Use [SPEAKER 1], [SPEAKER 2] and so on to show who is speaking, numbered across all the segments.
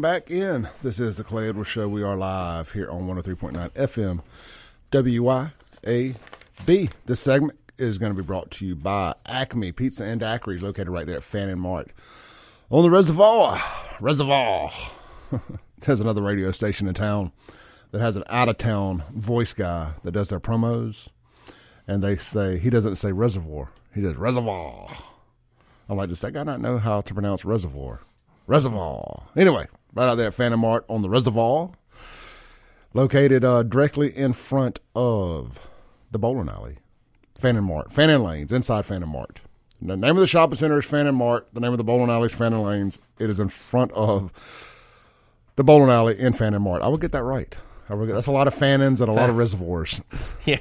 [SPEAKER 1] Back in. This is the Clay Edwards Show. We are live here on 103.9 FM WYAB. This segment is going to be brought to you by Acme Pizza and Daiquiris, located right there at Fannin Mart. On the reservoir. Reservoir. There's another radio station in town that has an out of town voice guy that does their promos. And they say, he doesn't say reservoir, he says reservoir. I'm like, does that guy not know how to pronounce reservoir? Reservoir. Anyway, right out there at Fannin Mart on the reservoir, located uh, directly in front of the bowling alley. Fannin Mart, Fannin Lanes, inside Fannin Mart. The name of the shopping center is Fannin Mart. The name of the bowling alley is Fannin Lanes. It is in front of the bowling alley in Fannin Mart. I will get that right. I will get, that's a lot of Fannins and a lot of reservoirs.
[SPEAKER 2] Yeah,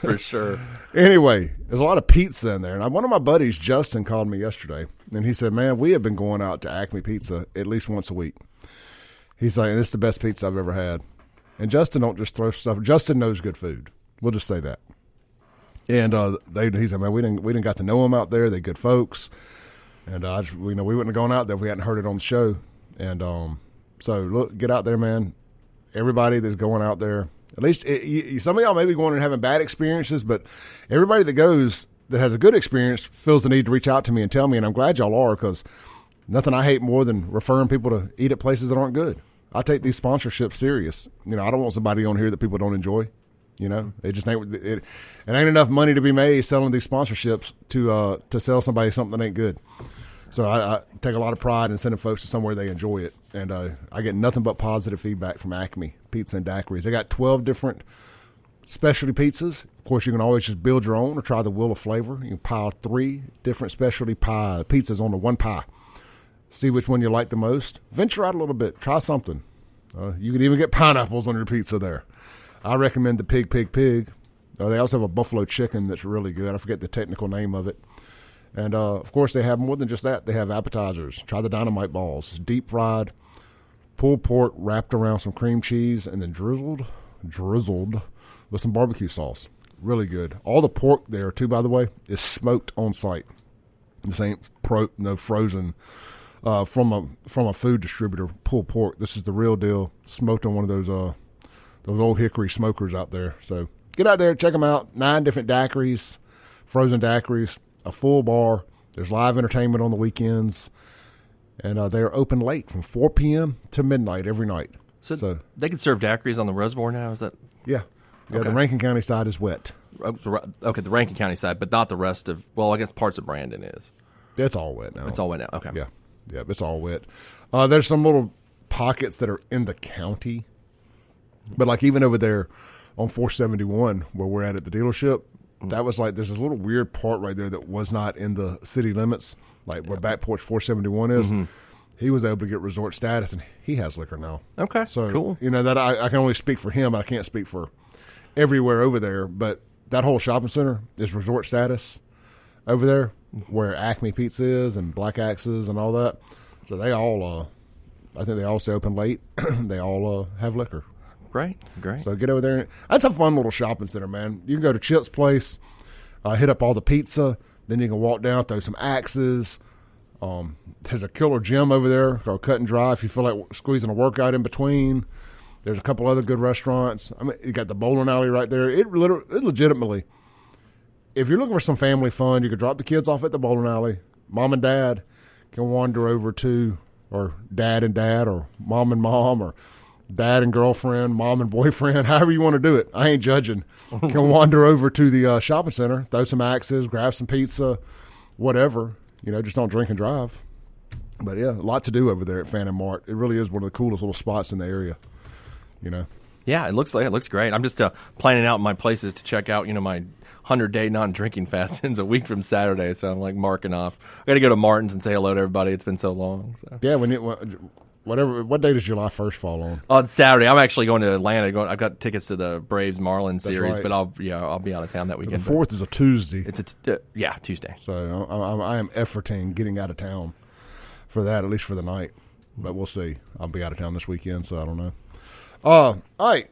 [SPEAKER 2] for sure.
[SPEAKER 1] Anyway, there's a lot of pizza in there. And I, one of my buddies, Justin, called me yesterday, and he said, "Man, we have been going out to Acme Pizza at least once a week." He's like, "This is the best pizza I've ever had." And Justin don't just throw stuff. Justin knows good food. We'll just say that. And uh, they, he said, "Man, we didn't we didn't got to know them out there. They're good folks." And uh, I just, you know, we wouldn't have gone out there if we hadn't heard it on the show. And um, so look, get out there, man. Everybody that's going out there, at least it, you, some of y'all may be going and having bad experiences, but everybody that goes that has a good experience feels the need to reach out to me and tell me. And I'm glad y'all are because nothing I hate more than referring people to eat at places that aren't good. I take these sponsorships serious. You know, I don't want somebody on here that people don't enjoy. You know, it just ain't it, it ain't enough money to be made selling these sponsorships to uh, to sell somebody something that ain't good. So I, I, take a lot of pride in sending folks to somewhere they enjoy it, and uh, I get nothing but positive feedback from Acme Pizza and Daiquiris. They got twelve different specialty pizzas. Of course, you can always just build your own or try the wheel of flavor. You can pile three different specialty pie pizzas onto one pie. See which one you like the most. Venture out a little bit. Try something. Uh, you can even get pineapples on your pizza there. I recommend the Pig Pig Pig. Uh, they also have a buffalo chicken that's really good. I forget the technical name of it. And uh, of course, they have more than just that. They have appetizers. Try the dynamite balls, deep fried, pulled pork wrapped around some cream cheese, and then drizzled, drizzled with some barbecue sauce. Really good. All the pork there, too, by the way, is smoked on site. This ain't pro, no frozen uh, from a from a food distributor pulled pork. This is the real deal, smoked on one of those uh, those old hickory smokers out there. So get out there, check them out. Nine different daiquiris, frozen daiquiris, a full bar. There's live entertainment on the weekends, and uh, they're open late from 4 p.m. to midnight every night.
[SPEAKER 2] So,
[SPEAKER 1] So-
[SPEAKER 2] they can serve daiquiris on the reservoir now. Is that
[SPEAKER 1] Yeah, yeah.
[SPEAKER 2] Okay.
[SPEAKER 1] The Rankin County side is wet.
[SPEAKER 2] oh, okay? The Rankin County side, but not the rest of. Well, I guess parts of Brandon is.
[SPEAKER 1] It's all wet now.
[SPEAKER 2] It's all wet now. Okay.
[SPEAKER 1] Yeah, yeah, it's all wet. Uh, there's some little pockets that are in the county, but like even over there on 471 where we're at at the dealership, that was like there's this little weird part right there that was not in the city limits, like where back porch 471 is. He was able to get resort status, and he has liquor now.
[SPEAKER 2] Okay.
[SPEAKER 1] So
[SPEAKER 2] cool.
[SPEAKER 1] You know that I, I can only speak for him. I can't speak for everywhere over there. But that whole shopping center is resort status over there, where Acme Pizza is and Black Axes and all that. So they all, uh, I think they all stay open late. they all uh, have liquor.
[SPEAKER 2] Great. Great.
[SPEAKER 1] So get over there. That's a fun little shopping center, man. You can go to Chip's place, uh, hit up all the pizza. Then you can walk down, throw some axes. Um, there's a killer gym over there called Cut and Dry. If you feel like squeezing a workout in between, there's a couple other good restaurants. I mean, you got the bowling alley right there. It literally, it legitimately, if you're looking for some family fun, you could drop the kids off at the bowling alley. Mom and dad can wander over to, or dad and dad, or mom and mom, or dad and girlfriend, mom and boyfriend, however you want to do it. I ain't judging. can wander over to the uh, shopping center, throw some axes, grab some pizza, whatever. You know, just don't drink and drive. But yeah, a lot to do over there at Fannin Mart. It really is one of the coolest little spots in the area. You know,
[SPEAKER 2] Yeah, it looks like it looks great. I'm just uh, planning out my places to check out. You know, my hundred day non drinking fast ends a week from Saturday, so I'm like marking off. I got to go to Martin's and say hello to everybody. It's been so long. So
[SPEAKER 1] yeah. When it whatever, what day does July first fall on?
[SPEAKER 2] on Saturday, I'm actually going to Atlanta. Going, I've got tickets to the Braves Marlins series,
[SPEAKER 1] right.
[SPEAKER 2] but I'll yeah I'll be out of town that weekend. but
[SPEAKER 1] fourth is a Tuesday,
[SPEAKER 2] It's a t- uh, yeah Tuesday.
[SPEAKER 1] so I, I, I am efforting getting out of town for that, at least for the night. But we'll see. I'll be out of town this weekend, so I don't know. Uh, all right.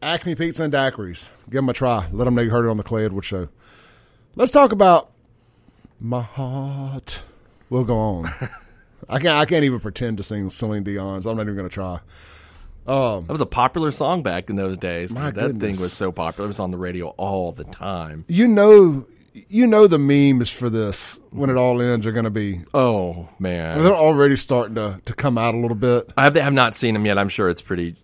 [SPEAKER 1] Acme Pizza and Daiquiris. Give them a try. Let them know you heard it on the Clay Edwards Show. Let's talk about my heart. We'll go on. I can't. I can't even pretend to sing Celine Dion's. I'm not even going to try. Um,
[SPEAKER 2] That was a popular song back in those days.
[SPEAKER 1] My
[SPEAKER 2] that thing was so popular. It was on the radio all the time.
[SPEAKER 1] you know, you know the memes for this when it all ends are going to be.
[SPEAKER 2] Oh man,
[SPEAKER 1] They're already starting to to come out a little bit.
[SPEAKER 2] I have, I have not seen them yet. I'm sure it's pretty.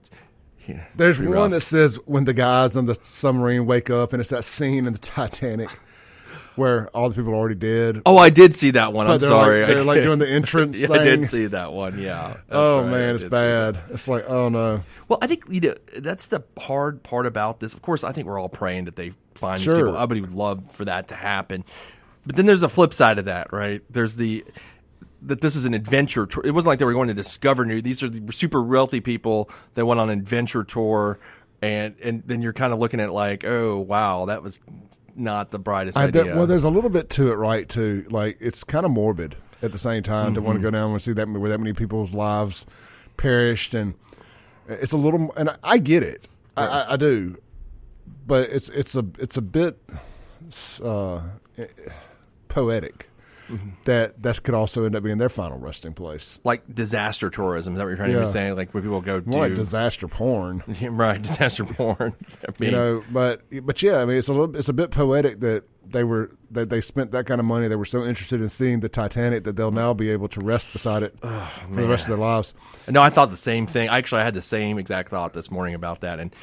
[SPEAKER 2] yeah,
[SPEAKER 1] There's
[SPEAKER 2] pretty
[SPEAKER 1] one
[SPEAKER 2] rough.
[SPEAKER 1] that says when the guys on the submarine wake up, and it's that scene in the Titanic where all the people already dead.
[SPEAKER 2] Oh, I did see that one.
[SPEAKER 1] But
[SPEAKER 2] I'm sorry.
[SPEAKER 1] Like, they're like
[SPEAKER 2] did.
[SPEAKER 1] doing the entrance
[SPEAKER 2] Yeah,
[SPEAKER 1] thing.
[SPEAKER 2] I did see that one. Yeah. Oh, that's
[SPEAKER 1] oh
[SPEAKER 2] right,
[SPEAKER 1] man, it's
[SPEAKER 2] did
[SPEAKER 1] bad. It's like oh no.
[SPEAKER 2] Well, I think you know that's the hard part about this. Of course, I think we're all praying that they find
[SPEAKER 1] Sure.
[SPEAKER 2] these people. Everybody would love for that to happen, but then there's a flip side of that, right? There's the that this is an adventure tour. It wasn't like they were going to discover new. These are the super wealthy people that went on an adventure tour, and and then you're kind of looking at like, oh wow, that was not the brightest
[SPEAKER 1] I
[SPEAKER 2] idea.
[SPEAKER 1] did- well, there's a little bit to it, right? Too like it's kind of morbid at the same time to
[SPEAKER 2] Mm-hmm.
[SPEAKER 1] want to go down and see that where that many people's lives perished, and it's a little. And I, I get it, I, I, I do, but it's it's a it's a bit uh, poetic.
[SPEAKER 2] Mm-hmm.
[SPEAKER 1] That that could also end up being their final resting place.
[SPEAKER 2] like disaster tourism. Is that what you're trying to
[SPEAKER 1] Yeah.
[SPEAKER 2] be saying? Like where people go
[SPEAKER 1] More like disaster porn.
[SPEAKER 2] Right disaster porn. I mean,
[SPEAKER 1] you know but but yeah i mean it's a little it's a bit poetic that they were that they spent that kind of money they were so interested in seeing the titanic that they'll now be able to rest beside it for the rest of their lives
[SPEAKER 2] No, I thought the same thing. Actually, I had the same exact thought this morning about that, and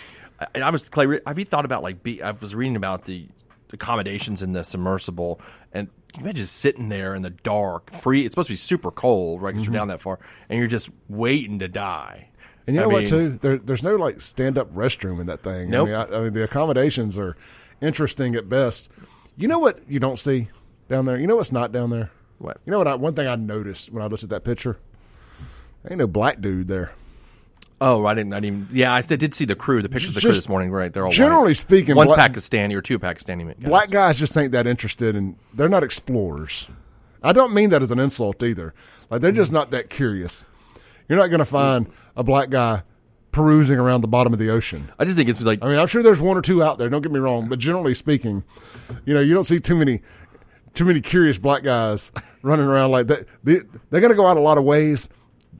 [SPEAKER 2] I, I was Clay. Have you thought about like? Be, I was reading about the accommodations in the submersible, and you imagine sitting there in the dark, free? It's supposed to be super cold, right? Because you're mm-hmm. down that far, and you're just waiting to die.
[SPEAKER 1] and you
[SPEAKER 2] I
[SPEAKER 1] know what
[SPEAKER 2] mean,
[SPEAKER 1] too there, there's no like stand-up restroom in that thing
[SPEAKER 2] Nope.
[SPEAKER 1] I, mean, I, I mean the accommodations are interesting at best you know what you don't see down there you know what's not down there
[SPEAKER 2] What?
[SPEAKER 1] you know what I, one thing i noticed when i looked at that picture ain't no black dude there
[SPEAKER 2] Oh, I didn't. I didn't. Yeah, I did see the crew. The pictures of the crew
[SPEAKER 1] Just
[SPEAKER 2] this morning. Right, they're all
[SPEAKER 1] generally
[SPEAKER 2] white.
[SPEAKER 1] speaking,
[SPEAKER 2] One's
[SPEAKER 1] black-
[SPEAKER 2] Pakistani or two Pakistani guys.
[SPEAKER 1] black guys just ain't that interested in they're not explorers i don't mean that as an insult either like they're just mm-hmm. not that curious you're not going to find a black guy perusing around the bottom of the ocean
[SPEAKER 2] I just think it's like
[SPEAKER 1] i mean i'm sure there's one or two out there don't get me wrong but generally speaking you know you don't see too many too many curious black guys running around like that they, they're going to go out a lot of ways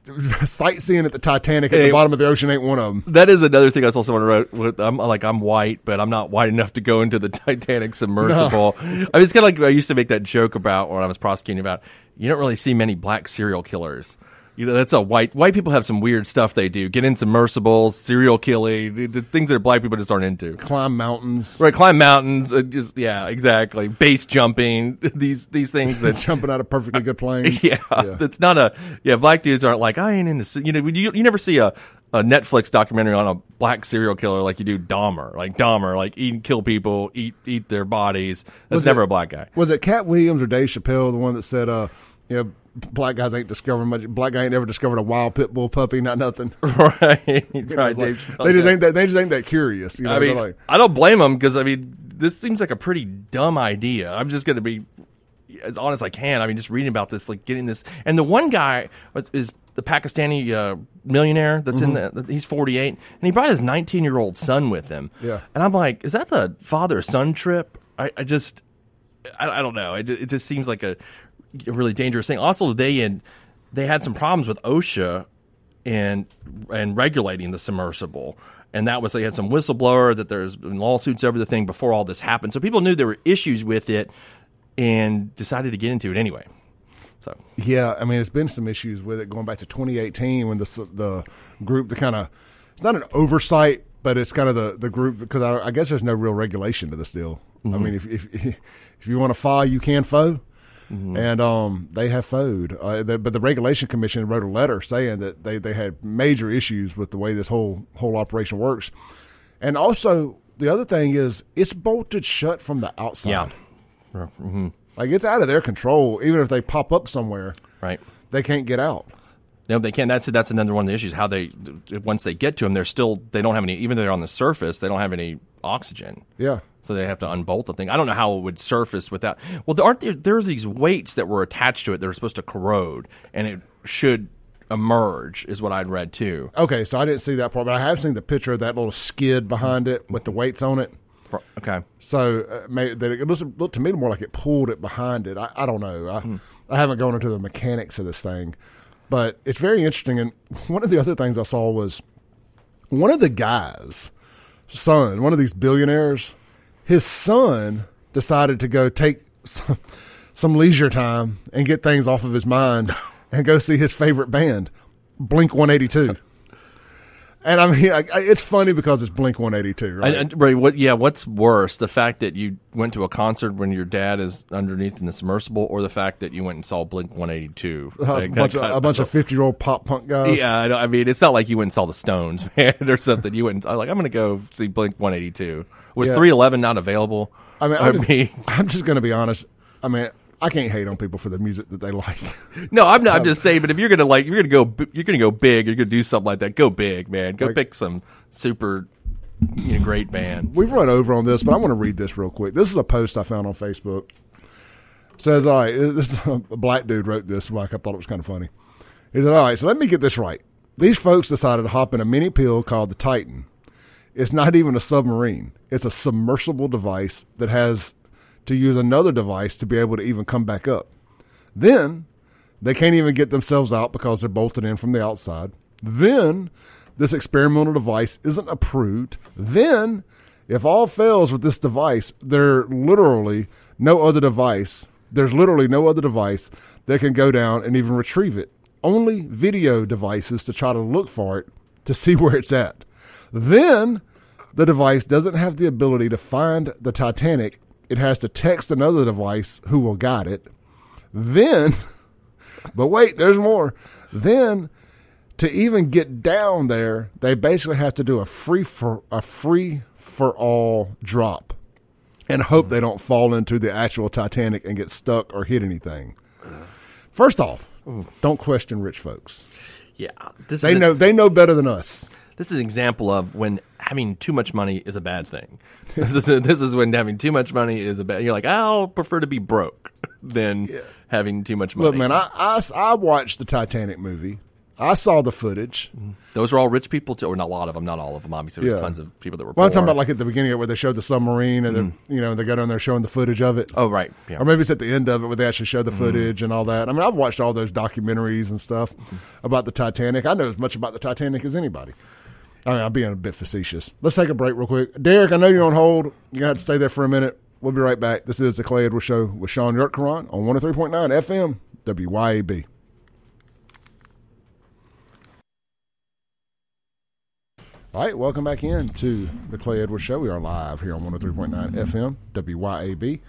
[SPEAKER 1] sightseeing at the titanic at
[SPEAKER 2] Hey.
[SPEAKER 1] the bottom of the ocean ain't one of them
[SPEAKER 2] That is another thing I saw someone wrote. With, I'm like I'm white, but I'm not white enough to go into the Titanic submersible. I mean, it's kind of like I used to make that joke about when I was prosecuting about. You don't really see many black serial killers. You know, that's a white white people have some weird stuff they do. Get in submersibles, serial killing, things that black people just aren't into.
[SPEAKER 1] climb mountains
[SPEAKER 2] Right, climb mountains. Uh, just yeah, exactly. Base jumping. These these things that
[SPEAKER 1] jumping out of perfectly good planes
[SPEAKER 2] yeah, that's not a yeah. Black dudes aren't like I ain't into se-" you know you you never see a, a Netflix documentary on a black serial killer like you do Dahmer like Dahmer like eat and kill people eat eat their bodies. That's
[SPEAKER 1] Was
[SPEAKER 2] never
[SPEAKER 1] it-
[SPEAKER 2] a black guy.
[SPEAKER 1] Was it Katt Williams or Dave Chappelle, the one that said, uh, you know, black guys ain't discovering much. Black guy ain't ever discovered a wild pit bull puppy, not nothing.
[SPEAKER 2] right, right.
[SPEAKER 1] Like, they just ain't that. They just ain't that curious. You know,
[SPEAKER 2] I mean,
[SPEAKER 1] like,
[SPEAKER 2] I don't blame them because I mean, this seems like a pretty dumb idea. I'm just going to be as honest as I can. I mean, just reading about this, like getting this, and the one guy is the Pakistani uh, millionaire that's in the. He's 48, and he brought his 19 year old son with him.
[SPEAKER 1] Yeah.
[SPEAKER 2] and I'm like, is that the father son trip? I, I just, I, I don't know. It, it just seems like a, a really dangerous thing. Also, they had they had some problems with OSHA and and regulating the submersible. And that was they had some whistleblower that there's been lawsuits over the thing before all this happened. So people knew there were issues with it and decided to get into it anyway. So
[SPEAKER 1] yeah. I mean, it's been some issues with it going back to 2018 when the the group, the kind of, it's not an oversight, but it's kind of the the group because I, I guess there's no real regulation to this deal. I mm-hmm. mean, if if if you want to file, you can foe. And um, they have foed, uh, but the regulation commission wrote a letter saying that they, they had major issues with the way this whole whole operation works, and also the other thing is it's bolted shut from the outside.
[SPEAKER 2] yeah, hmm
[SPEAKER 1] Like it's out of their control. Even if they pop up somewhere,
[SPEAKER 2] right.
[SPEAKER 1] they can't get out.
[SPEAKER 2] No, they can't. That's that's another one of the issues. How they once they get to them, they're still they don't have any. Even though they're on the surface, they don't have any oxygen.
[SPEAKER 1] Yeah.
[SPEAKER 2] So they have to unbolt the thing. I don't know how it would surface without. Well, there aren't there. There's these weights that were attached to it that are supposed to corrode, and it should emerge. Is what I'd read too.
[SPEAKER 1] Okay, so I didn't see that part, but I have seen the picture of that little skid behind it with the weights on it.
[SPEAKER 2] Okay.
[SPEAKER 1] So uh, may, that it looks, looked to me more like it pulled it behind it. I, I don't know. I,
[SPEAKER 2] Hmm.
[SPEAKER 1] I haven't gone into the mechanics of this thing. But it's very interesting. And one of the other things I saw was one of the guys' son, one of these billionaires, his son decided to go take some, some leisure time and get things off of his mind and go see his favorite band, Blink 182. And I mean, I, I, it's funny because it's Blink 182, right?
[SPEAKER 2] I, right. What? Yeah. What's worse, the fact that you went to a concert when your dad is underneath in the submersible, or the fact that you went and saw Blink 182?
[SPEAKER 1] a
[SPEAKER 2] Like,
[SPEAKER 1] bunch, of, a bunch of 50 year old pop punk guys.
[SPEAKER 2] Yeah, I, I mean, it's not like you went and saw the Stones, man, or something. You went, and, like, I'm going to go see Blink 182. Was
[SPEAKER 1] Yeah.
[SPEAKER 2] 311 not available?
[SPEAKER 1] I mean, I'm just,
[SPEAKER 2] mean,
[SPEAKER 1] I'm just going to be honest. I mean, I can't hate on people for the music that they like.
[SPEAKER 2] no, I'm not. I'm um, just saying. But if you're gonna like, you're gonna go, you're gonna go big. You're gonna do something like that. Go big, man. Go
[SPEAKER 1] Like-
[SPEAKER 2] pick some super, you know, great band.
[SPEAKER 1] We've run over on this, but I want to read this real quick. This is a post I found on Facebook. It says, all right, this is a black dude wrote this. Like I thought it was kind of funny. He said, all right, so let me get this right. These folks decided to hop in a mini pill called the Titan. It's not even a submarine. It's a submersible device that has to use another device to be able to even come back up. Then they can't even get themselves out because they're bolted in from the outside. Then this experimental device isn't approved. Then, if all fails with this device, there literally no other device. There's literally no other device that can go down and even retrieve it. Only video devices to try to look for it to see where it's at. Then the device doesn't have the ability to find the Titanic. It has to text another device who will guide it. Then, but wait, there's more. Then, to even get down there, they basically have to do a free for a free for all drop, and hope they don't fall into the actual Titanic and get stuck or hit anything. First off, don't question rich folks.
[SPEAKER 2] Yeah, this
[SPEAKER 1] They
[SPEAKER 2] is a-
[SPEAKER 1] know they know better than us.
[SPEAKER 2] This is an example of when having too much money is a bad thing. this is this is when having too much money is a bad. You're like, I'll prefer to be broke than having too much money.
[SPEAKER 1] Look, man, I, I I watched the Titanic movie. I saw the footage. Mm-hmm.
[SPEAKER 2] Those are all rich people, too, or not a lot of them, not all of them. Obviously, there's
[SPEAKER 1] Yeah.
[SPEAKER 2] tons of people that were.
[SPEAKER 1] Well, I'm talking about like at the beginning of where they showed the submarine and the, mm-hmm. you know they got on there showing the footage of it.
[SPEAKER 2] oh, right, yeah.
[SPEAKER 1] Or maybe it's at the end of it where they actually show the mm-hmm. footage and all that. I mean, I've watched all those documentaries and stuff about the Titanic. I know as much about the Titanic as anybody. I mean, I'm being a bit facetious. Let's take a break real quick. Derek, I know you're on hold. You got to stay there for a minute. We'll be right back. This is the Clay Edwards Show with Sean Yurtkaran on 103.9 FM, WYAB. All right, welcome back in to the Clay Edwards Show. We are live here on 103.9 FM, WYAB.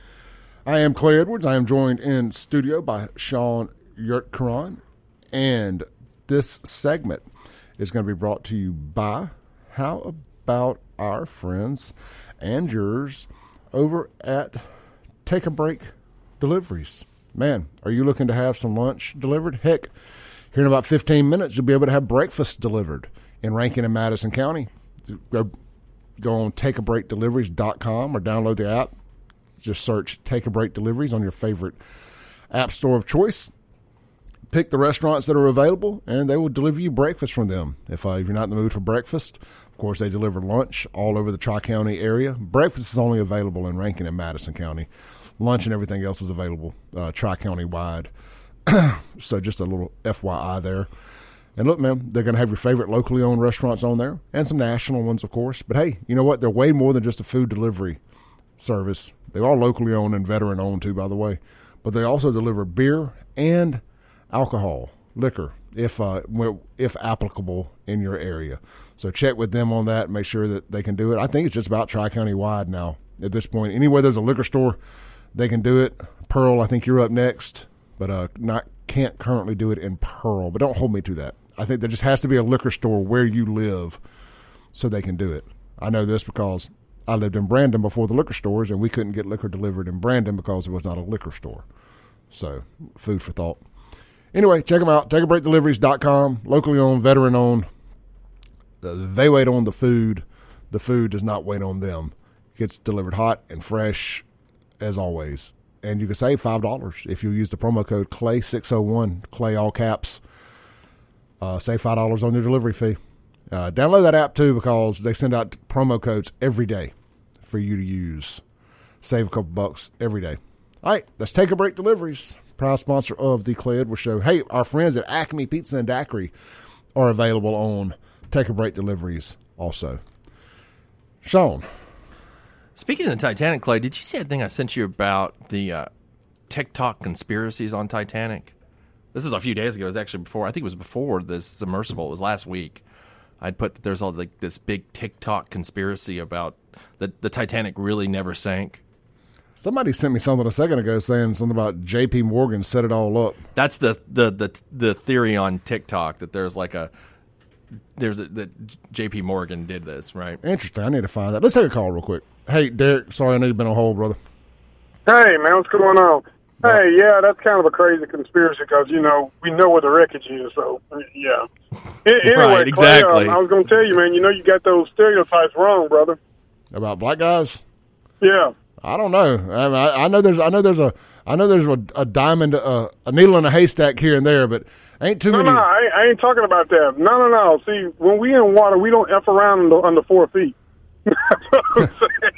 [SPEAKER 1] I am Clay Edwards. I am joined in studio by Sean Yurtkaran. And this segment is going to be brought to you by How About Our Friends and Yours over at Take a Break Deliveries. Man, are you looking to have some lunch delivered? Heck, here in about 15 minutes, you'll be able to have breakfast delivered in Rankin and Madison County. Go, go on takeabreakdeliveries.com or download the app. Just search Take a Break Deliveries on your favorite app store of choice. Pick the restaurants that are available, and they will deliver you breakfast from them. If, uh, if you're not in the mood for breakfast, of course, they deliver lunch all over the Tri County area. Breakfast is only available in Rankin and Madison County. Lunch and everything else is available uh, Tri County wide. so just a little FYI there. And look, man, they're going to have your favorite locally owned restaurants on there and some national ones, of course. But hey, you know what? They're way more than just a food delivery service. They are all locally owned and veteran owned too, by the way. But they also deliver beer and alcohol, liquor, if uh, if applicable in your area. So check with them on that. Make sure that they can do it. I think it's just about Tri County wide now at this point. Anywhere there's a liquor store, they can do it. Pearl, I think you're up next, but uh, not can't currently do it in Pearl. But don't hold me to that. I think there just has to be a liquor store where you live, so they can do it. I know this because I lived in Brandon before the liquor stores, and we couldn't get liquor delivered in Brandon because it was not a liquor store. So, food for thought. Anyway, check them out. TakeABreakDeliveries.com. Locally owned, veteran owned. Uh, They wait on the food. The food does not wait on them. It gets delivered hot and fresh as always. And you can save $5 if you use the promo code CLAY601, CLAY all caps. Uh, save $5 on your delivery fee. Uh, download that app too because they send out promo codes every day for you to use. Save a couple bucks every day. All right, let's take a break. Deliveries. Proud sponsor of the Clay Edwards Show. Hey, our friends at Acme Pizza and Daiquiri are available on Take a Break deliveries also. Sean.
[SPEAKER 2] Speaking of the Titanic, Clay, did you see that thing I sent you about the uh, TikTok conspiracies on Titanic? This is a few days ago. It was actually before. I think it was before this submersible. It was last week. I'd put that there's all like this big TikTok conspiracy about that the Titanic really never sank.
[SPEAKER 1] Somebody sent me something a second ago saying something about J.P. Morgan set it all up.
[SPEAKER 2] That's the the the, the theory on TikTok that there's like a there's a, that J.P. Morgan did this, right?
[SPEAKER 1] Interesting. I need to find that. Let's take a call real quick. Hey, Derek. Sorry, I know you've been on hold, brother.
[SPEAKER 3] Hey, man, what's going on? Hey, yeah, that's kind of a crazy conspiracy because you know we know where the wreckage is. So yeah. Anyway,
[SPEAKER 2] right, exactly.
[SPEAKER 3] Clay, um, I was going to tell you, man. You know you got those stereotypes wrong, brother.
[SPEAKER 1] About black guys?
[SPEAKER 3] Yeah.
[SPEAKER 1] I don't know. I, mean, I, I know there's I know there's a I know there's a, a diamond uh, a needle in a haystack here and there, but ain't too
[SPEAKER 3] no,
[SPEAKER 1] many.
[SPEAKER 3] No, I, ain't- I ain't talking about that. No, no, no. See, when we in water, we don't f around under, under four feet. That's what I'm saying.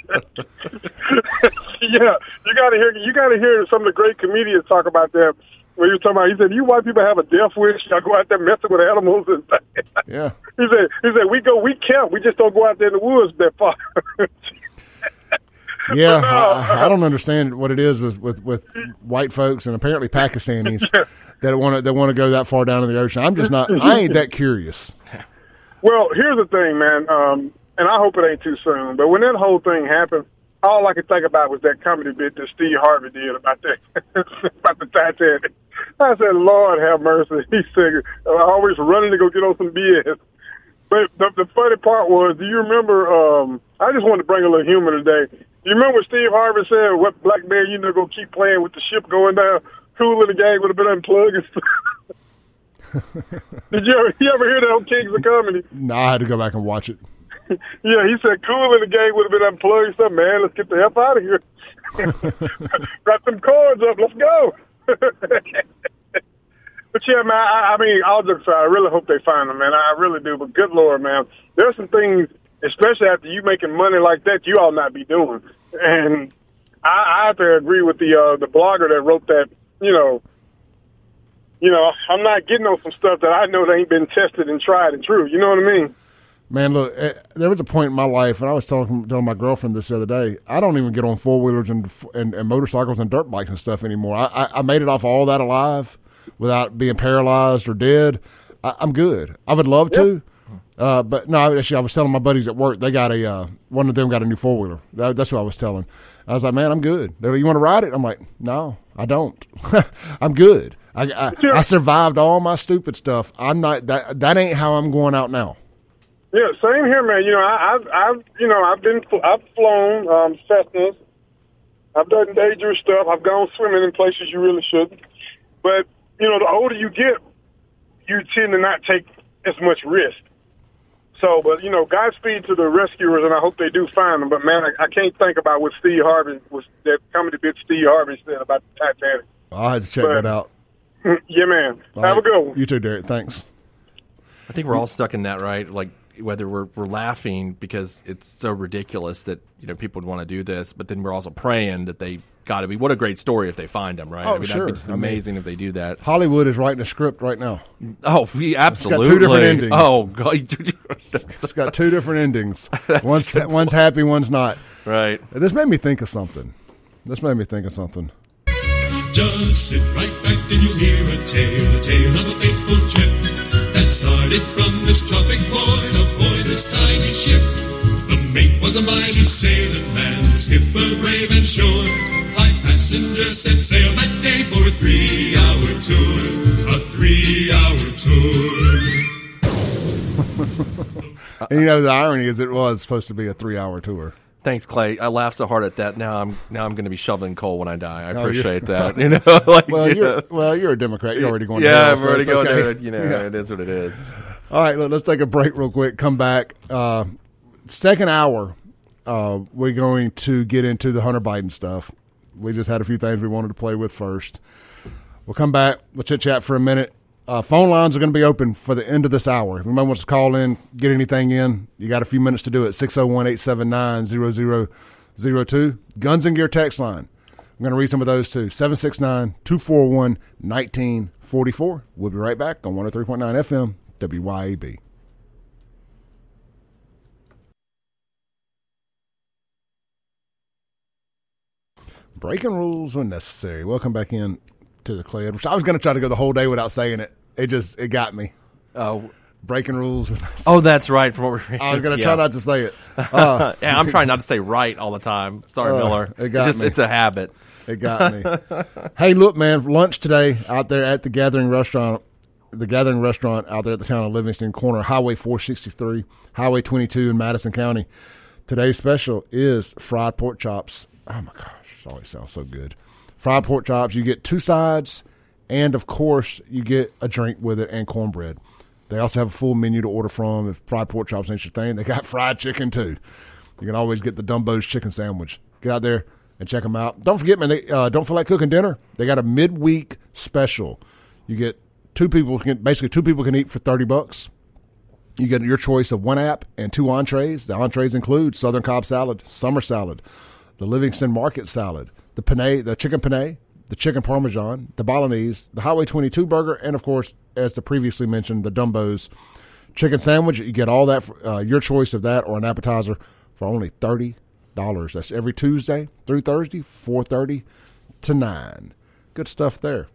[SPEAKER 3] yeah, you got to hear you got to hear some of the great comedians talk about that. When you were talking about, he said, "You white people have a death wish. Y'all go out there messing with animals." And
[SPEAKER 1] Yeah.
[SPEAKER 3] he said, "He said we go, we camp. We just don't go out there in the woods that far."
[SPEAKER 1] Yeah. I, I don't understand what it is with, with, with white folks and apparently Pakistanis that want to that want to go that far down in the ocean. I'm just not. I ain't that curious.
[SPEAKER 3] Well, here's the thing, man, um, and I hope it ain't too soon. But when that whole thing happened, all I could think about was that comedy bit that Steve Harvey did about that about the Titanic. I said, "Lord have mercy." He said, "I "Always running to go get on some BS." But the, the funny part was, do you remember? Um, I just wanted to bring a little humor today. You remember Steve Harvey said? What black man you know gonna keep playing with the ship going down? Kool and the Gang would have been unplugged. and stuff. Did you ever, you ever hear that on Kings of Comedy?
[SPEAKER 1] No, I had to go back and watch it.
[SPEAKER 3] Yeah, he said Kool and the Gang would have been unplugged. Said, man, let's get the F out of here. Got some cords up. Let's go. but yeah, man, I, I mean, all jokes aside, I really hope they find them, man. I really do. But good Lord, man, there's some things, especially after you making money like that, you ought not be doing. And I, I have to agree with the uh, the blogger that wrote that. You know, you know, I'm not getting on some stuff that I know that ain't been tested and tried and true. You know what I mean?
[SPEAKER 1] Man, look, eh, there was a point in my life, and I was telling, telling my girlfriend this the other day. I don't even get on four wheelers and, and and motorcycles and dirt bikes and stuff anymore. I, I, I made it off all that alive without being paralyzed or dead. I, I'm good. I would love to, uh, but no. Actually, I was telling my buddies at work they got a uh, one of them got a new four wheeler. That, that's what I was telling. I was like, man, I'm good. They're like, you want to ride it? I'm like, no, I don't. I'm good. I, I, I survived all my stupid stuff. I'm not that. That ain't how I'm going out now.
[SPEAKER 3] Yeah, same here, man. You know, I, I've, I've, you know, I've been, I've flown um, Cessnas. I've done dangerous stuff. I've gone swimming in places you really shouldn't. But you know, the older you get, you tend to not take as much risk. So, but you know, Godspeed to the rescuers, and I hope they do find them. But man, I, I can't think about what Steve Harvey was that comedy bit Steve Harvey said about the Titanic.
[SPEAKER 1] Oh, I'll have to check
[SPEAKER 3] But-
[SPEAKER 1] that out.
[SPEAKER 3] yeah, man.
[SPEAKER 1] All
[SPEAKER 3] Have a good one.
[SPEAKER 1] You too, Derek. Thanks.
[SPEAKER 2] I think we're all stuck in that, right? Like whether we're we're laughing because it's so ridiculous that you know people would want to do this, but then we're also praying that they've got to be. What a great story if they find them, right?
[SPEAKER 1] Oh,
[SPEAKER 2] I mean,
[SPEAKER 1] sure.
[SPEAKER 2] that'd be just
[SPEAKER 1] I mean-
[SPEAKER 2] amazing if they do that.
[SPEAKER 1] Hollywood is writing a script right now.
[SPEAKER 2] Oh, we absolutely.
[SPEAKER 1] two different endings.
[SPEAKER 2] Oh god,
[SPEAKER 1] It's got two different endings. one's one's happy, one's not.
[SPEAKER 2] right.
[SPEAKER 1] This made me think of something. This made me think of something.
[SPEAKER 4] Just sit right back and you'll hear a tale, a tale of a fateful trip that started from this tropic point aboard this tiny ship. The mate was a mighty sailor man, skipper brave and sure. Five passengers set sail that day for a three-hour tour, a three-hour tour.
[SPEAKER 1] And you know the irony is it was supposed to be a three hour tour.
[SPEAKER 2] Thanks, Clay. I laugh so hard at that. Now I'm now I'm going to be shoveling coal when I die. I
[SPEAKER 1] you're-
[SPEAKER 2] appreciate that. You know, like
[SPEAKER 1] Well,
[SPEAKER 2] you
[SPEAKER 1] you're well, you're a Democrat. You're already going. to
[SPEAKER 2] yeah,
[SPEAKER 1] hell,
[SPEAKER 2] I'm already going
[SPEAKER 1] okay.
[SPEAKER 2] there. You know,
[SPEAKER 1] Yeah.
[SPEAKER 2] it is what it is.
[SPEAKER 1] All right, let, us take a break real quick. Come back. Uh, second hour, uh, we're going to get into the Hunter Biden stuff. We just had a few things we wanted to play with first. We'll come back. We'll chit chat for a minute. Uh, phone lines are going to be open for the end of this hour. If anybody wants to call in, get anything in, you got a few minutes to do it. 601 879 0002. Guns and Gear text line I'm going to read some of those too. 769 241 1944. We'll be right back on 103.9 FM, WYAB. Breaking rules when necessary. Welcome back in to the Clay Edwards. I was going to try to go the whole day without saying it. It just, it got me.
[SPEAKER 2] Oh,
[SPEAKER 1] Breaking rules.
[SPEAKER 2] oh, that's right. From what we're
[SPEAKER 1] I was going to
[SPEAKER 2] yeah.
[SPEAKER 1] try not to say it. Uh,
[SPEAKER 2] yeah, I'm trying not to say right all the time. Sorry,
[SPEAKER 1] Uh,
[SPEAKER 2] Miller.
[SPEAKER 1] it got
[SPEAKER 2] just,
[SPEAKER 1] me.
[SPEAKER 2] It's a habit.
[SPEAKER 1] It got me. hey, look, man, lunch today out there at the Gathering Restaurant, the Gathering Restaurant out there at the town of Livingston corner, Highway 463, Highway 22 in Madison County. Today's special is fried pork chops. Oh my gosh, it always sounds so good. Fried pork chops. You get two sides, and of course, you get a drink with it and cornbread. They also have a full menu to order from. If fried pork chops ain't your thing, they got fried chicken too. You can always get the Dumbo's chicken sandwich. Get out there and check them out. Don't forget, man. They uh, don't feel like cooking dinner. They got a midweek special. You get two people can basically two people can eat for thirty bucks. You get your choice of one app and two entrees. The entrees include Southern Cobb salad, summer salad, the Livingston Market salad, the penne, the chicken penne, the chicken parmesan, the bolognese, the Highway 22 burger, and of course, as the previously mentioned, the Dumbo's chicken sandwich. You get all that, for, uh, your choice of that or an appetizer for only thirty dollars. That's every Tuesday through Thursday, four thirty to nine. Good stuff there.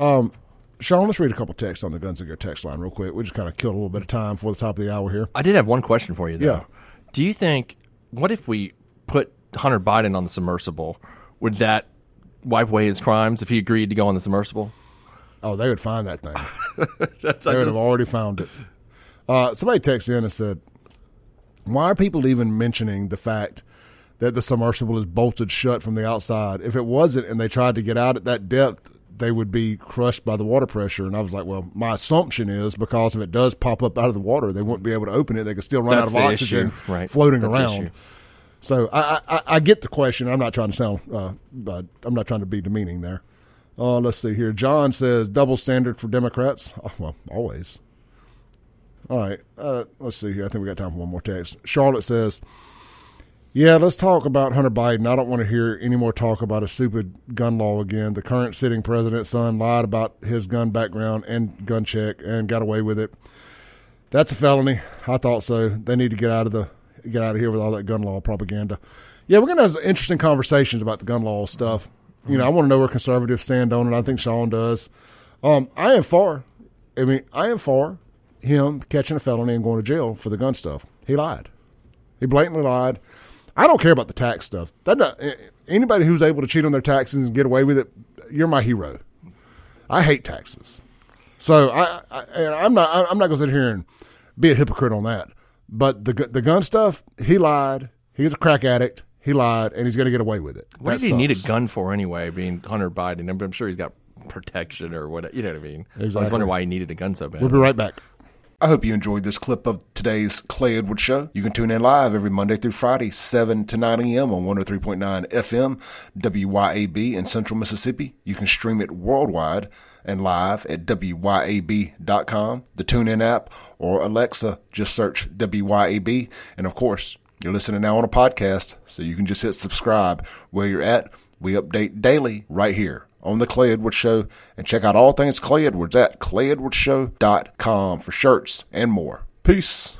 [SPEAKER 1] Um, Sean, let's read a couple texts on the Guns and Gear text line real quick. We just kind of killed a little bit of time for the top of the hour here.
[SPEAKER 2] I did have one question for you, though.
[SPEAKER 1] Yeah.
[SPEAKER 2] Do you think, what if we put Hunter Biden on the submersible? Would that wipe away his crimes if he agreed to go on the submersible?
[SPEAKER 1] Oh, they would find that thing.
[SPEAKER 2] That's
[SPEAKER 1] they would have already found it. Uh, somebody texted in and said, "Why are people even mentioning the fact that the submersible is bolted shut from the outside? If it wasn't, and they tried to get out at that depth, they would be crushed by the water pressure." And I was like, "Well, my assumption is because if it does pop up out of the water, they wouldn't be able to open it. They could still run
[SPEAKER 2] That's
[SPEAKER 1] out of oxygen
[SPEAKER 2] right.
[SPEAKER 1] floating
[SPEAKER 2] That's
[SPEAKER 1] around." So I, I, I get the question. I'm not trying to sound, uh, I'm not trying to be demeaning there. Uh, let's see here. John says double standard for Democrats. Oh, well, always. All right. Uh, let's see here. I think we got time for one more text. Charlotte says, "Yeah, let's talk about Hunter Biden. I don't want to hear any more talk about a stupid gun law again. The current sitting president's son lied about his gun background and gun check and got away with it. That's a felony. I thought so. They need to get out of the get out of here with all that gun law propaganda. Yeah, we're gonna have some interesting conversations about the gun law stuff. You know, I want to know where conservatives stand on it. I think Sean does. Um, I am for. I mean, I am for him catching a felony and going to jail for the gun stuff. He lied. He blatantly lied. I don't care about the tax stuff. That not, anybody who's able to cheat on their taxes and get away with it, you're my hero. I hate taxes. So I, I I'm not I'm not going to sit here and be a hypocrite on that. But the the gun stuff, he lied. He's a crack addict. He lied, and he's going to get away with it.
[SPEAKER 2] What does he need a gun for anyway, being Hunter Biden? I'm, I'm sure he's got protection or what. You know what I mean? I was
[SPEAKER 1] Exactly.
[SPEAKER 2] wondering why he needed a gun so bad.
[SPEAKER 1] We'll be right back.
[SPEAKER 5] I hope you enjoyed this clip of today's Clay Edwards Show. You can tune in live every Monday through Friday, 7 to 9 a.m. on 103.9 FM, WYAB in Central Mississippi. You can stream it worldwide and live at WYAB.com, the TuneIn app, or Alexa. Just search WYAB. And of course, you're listening now on a podcast, so you can just hit subscribe where you're at. We update daily right here on the Clay Edwards Show and check out all things Clay Edwards at clayedwardsshow.com for shirts and more. Peace.